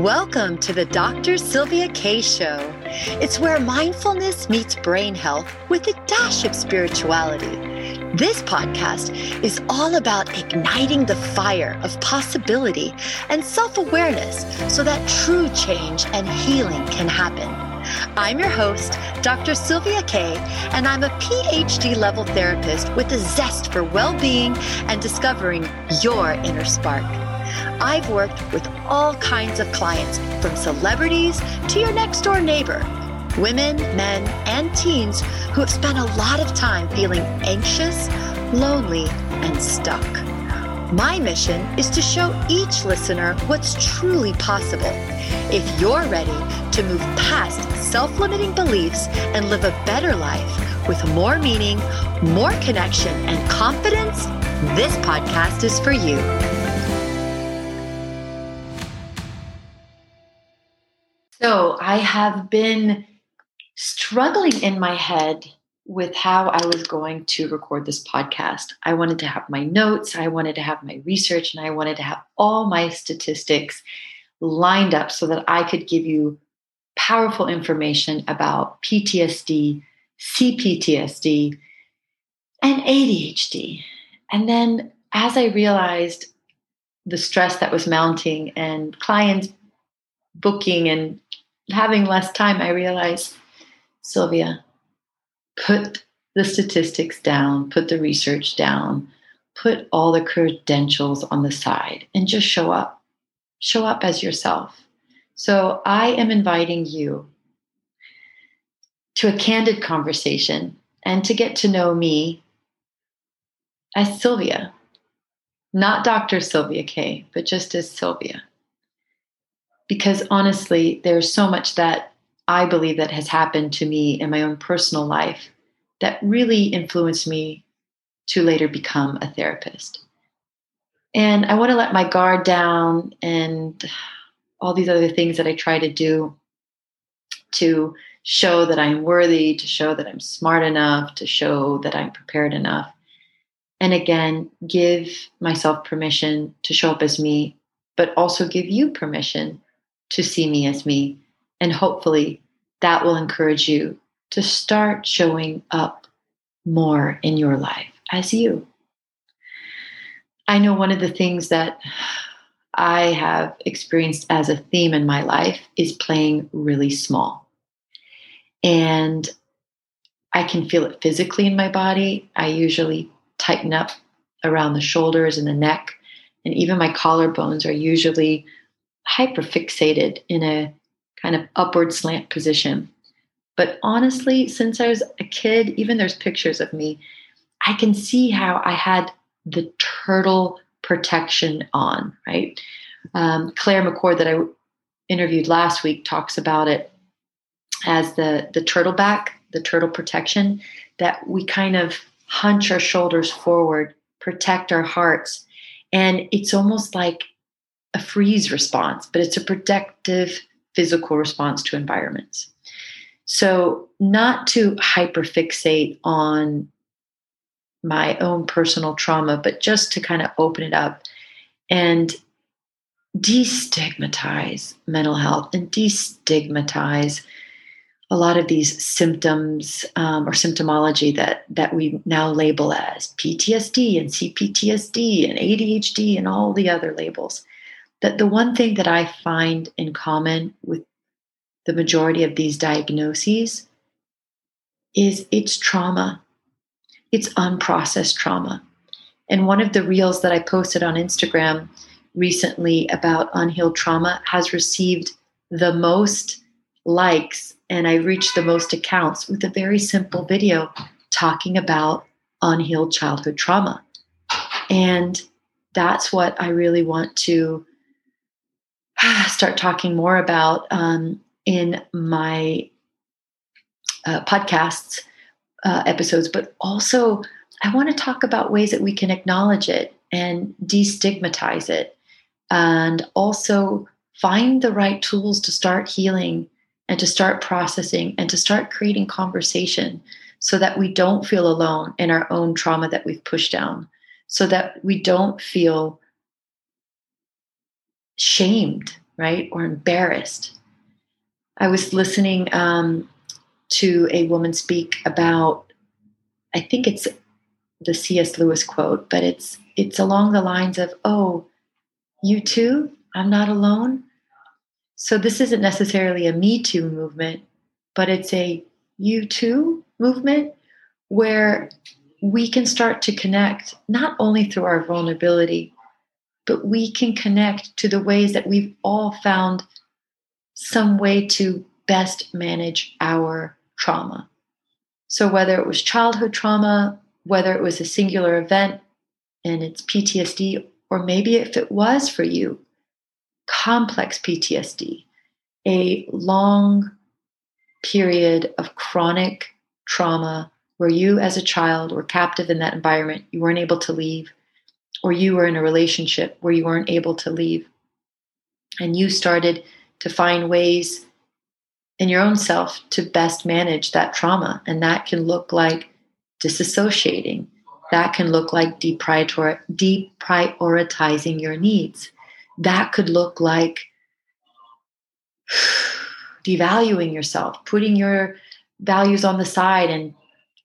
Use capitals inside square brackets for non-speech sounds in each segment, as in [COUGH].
Welcome to the Dr. Sylvia K Show. It's where mindfulness meets brain health with a dash of spirituality. This podcast is all about igniting the fire of possibility and self awareness so that true change and healing can happen. I'm your host, Dr. Sylvia K, and I'm a PhD level therapist with a zest for well being and discovering your inner spark. I've worked with all kinds of clients, from celebrities to your next door neighbor, women, men, and teens who have spent a lot of time feeling anxious, lonely, and stuck. My mission is to show each listener what's truly possible. If you're ready to move past self limiting beliefs and live a better life with more meaning, more connection, and confidence, this podcast is for you. So I have been struggling in my head with how I was going to record this podcast. I wanted to have my notes, I wanted to have my research, and I wanted to have all my statistics lined up so that I could give you powerful information about PTSD, CPTSD, and ADHD. And then as I realized the stress that was mounting and clients booking and having less time, I realized, Sylvia, put the statistics down, put the research down, put all the credentials on the side, and just show up. Show up as yourself. So I am inviting you to a candid conversation and to get to know me as Sylvia, not Dr. Sylvia K, but just as Sylvia because honestly, there's so much that I believe that has happened to me in my own personal life that really influenced me to later become a therapist. And I want to let my guard down and all these other things that I try to do to show that I'm worthy, to show that I'm smart enough, to show that I'm prepared enough. And again, give myself permission to show up as me, but also give you permission to see me as me. And hopefully that will encourage you to start showing up more in your life as you. I know one of the things that I have experienced as a theme in my life is playing really small. And I can feel it physically in my body. I usually tighten up around the shoulders and the neck, and even my collarbones are usually hyperfixated in a kind of upward slant position. But honestly, since I was a kid, even there's pictures of me, I can see how I had the turtle protection on, right? Um, Claire McCord, that I interviewed last week, talks about it as the, the turtle back, the turtle protection, that we kind of hunch our shoulders forward, protect our hearts. And it's almost like a freeze response, but it's a protective physical response to environments. So, not to hyperfixate on my own personal trauma, but just to kind of open it up and destigmatize mental health and destigmatize a lot of these symptoms um, or symptomology that that we now label as PTSD and CPTSD and ADHD and all the other labels that the one thing that I find in common with the majority of these diagnoses is it's trauma. It's unprocessed trauma. And one of the reels that I posted on Instagram recently about unhealed trauma has received the most likes and I reached the most accounts with a very simple video talking about unhealed childhood trauma. And that's what I really want to [SIGHS] start talking more about um, in my uh, podcasts uh, episodes, but also I want to talk about ways that we can acknowledge it and destigmatize it, and also find the right tools to start healing and to start processing and to start creating conversation so that we don't feel alone in our own trauma that we've pushed down, so that we don't feel shamed right? Or embarrassed. I was listening um, to a woman speak about, I think it's the C.S. Lewis quote, but it's it's along the lines of, "Oh, you too? I'm not alone." So this isn't necessarily a Me Too movement, but it's a You Too movement where we can start to connect not only through our vulnerability, but we can connect to the ways that we've all found some way to best manage our trauma. So, whether it was childhood trauma, whether it was a singular event and it's PTSD, or maybe if it was for you, complex PTSD, a long period of chronic trauma where you as a child were captive in that environment, you weren't able to leave, or you were in a relationship where you weren't able to leave, and you started to find ways in your own self to best manage that trauma. And that can look like disassociating, that can look like deprioritizing your needs, that could look like [SIGHS] devaluing yourself, putting your values on the side and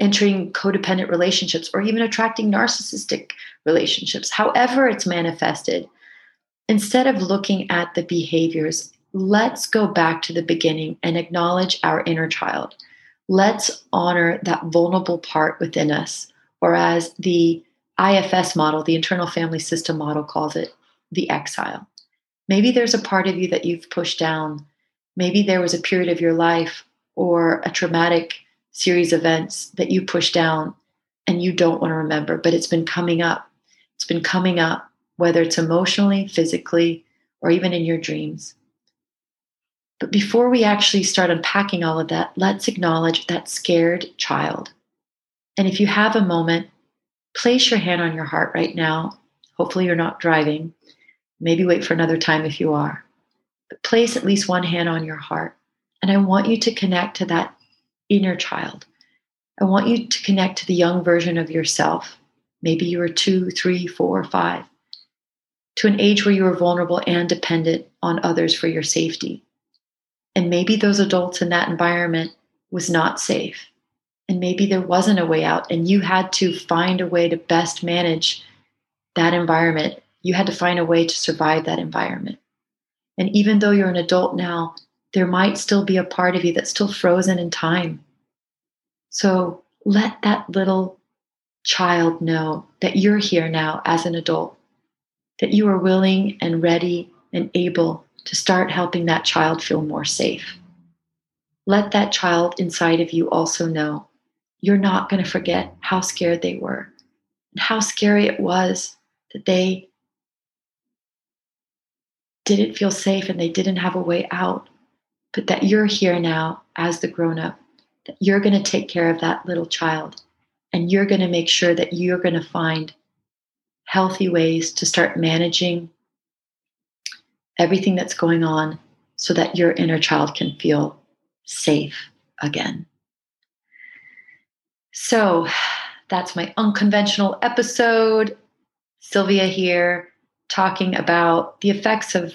entering codependent relationships or even attracting narcissistic relationships, however it's manifested, instead of looking at the behaviors, let's go back to the beginning and acknowledge our inner child. Let's honor that vulnerable part within us, or as the IFS model, the internal family system model calls it, the exile. Maybe there's a part of you that you've pushed down. Maybe there was a period of your life or a traumatic series events that you push down and you don't want to remember, but it's been coming up. It's been coming up, whether it's emotionally, physically, or even in your dreams. But before we actually start unpacking all of that, let's acknowledge that scared child. And if you have a moment, place your hand on your heart right now. Hopefully, you're not driving. Maybe wait for another time if you are. But place at least one hand on your heart. And I want you to connect to that inner child. I want you to connect to the young version of yourself. Maybe you were two, three, four, five, to an age where you were vulnerable and dependent on others for your safety. And maybe those adults in that environment was not safe. And maybe there wasn't a way out, and you had to find a way to best manage that environment. You had to find a way to survive that environment. And even though you're an adult now, there might still be a part of you that's still frozen in time. So let that little child know that you're here now as an adult, that you are willing and ready and able to start helping that child feel more safe. Let that child inside of you also know you're not going to forget how scared they were and how scary it was that they didn't feel safe and they didn't have a way out but that you're here now as the grown up, that you're going to take care of that little child and you're going to make sure that you're going to find healthy ways to start managing everything that's going on so that your inner child can feel safe again. So that's my unconventional episode. Sylvia here talking about the effects of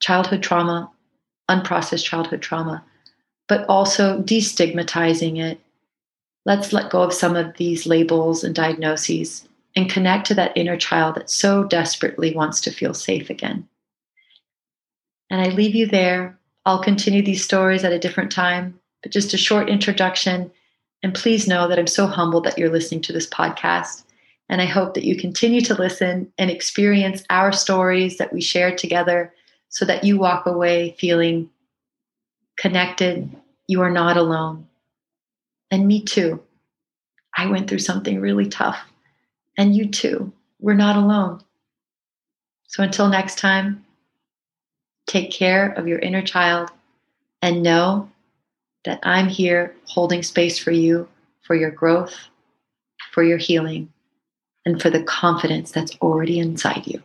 childhood trauma unprocessed childhood trauma, but also destigmatizing it. Let's let go of some of these labels and diagnoses and connect to that inner child that so desperately wants to feel safe again. And I leave you there. I'll continue these stories at a different time, but just a short introduction. And please know that I'm so humbled that you're listening to this podcast. And I hope that you continue to listen and experience our stories that we share together so that you walk away feeling connected. You are not alone. And me too. I went through something really tough. And you too. We're not alone. So until next time, take care of your inner child and know that I'm here holding space for you, for your growth, for your healing, and for the confidence that's already inside you.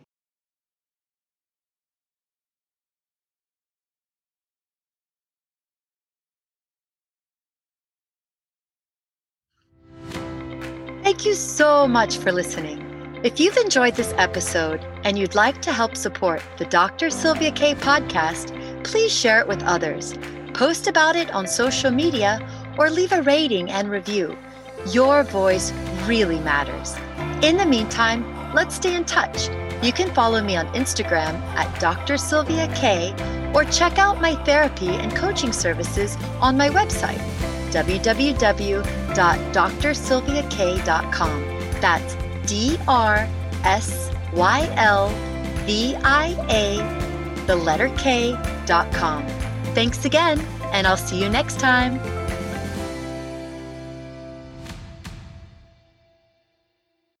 So much for listening. If you've enjoyed this episode and you'd like to help support the Dr. Sylvia K podcast, please share it with others. Post about it on social media or leave a rating and review. Your voice really matters. In the meantime, let's stay in touch. You can follow me on Instagram at Dr. Sylvia K or check out my therapy and coaching services on my website, www.drsylviak.com. That's D R S Y L V I A, the letter K.com. Thanks again, and I'll see you next time.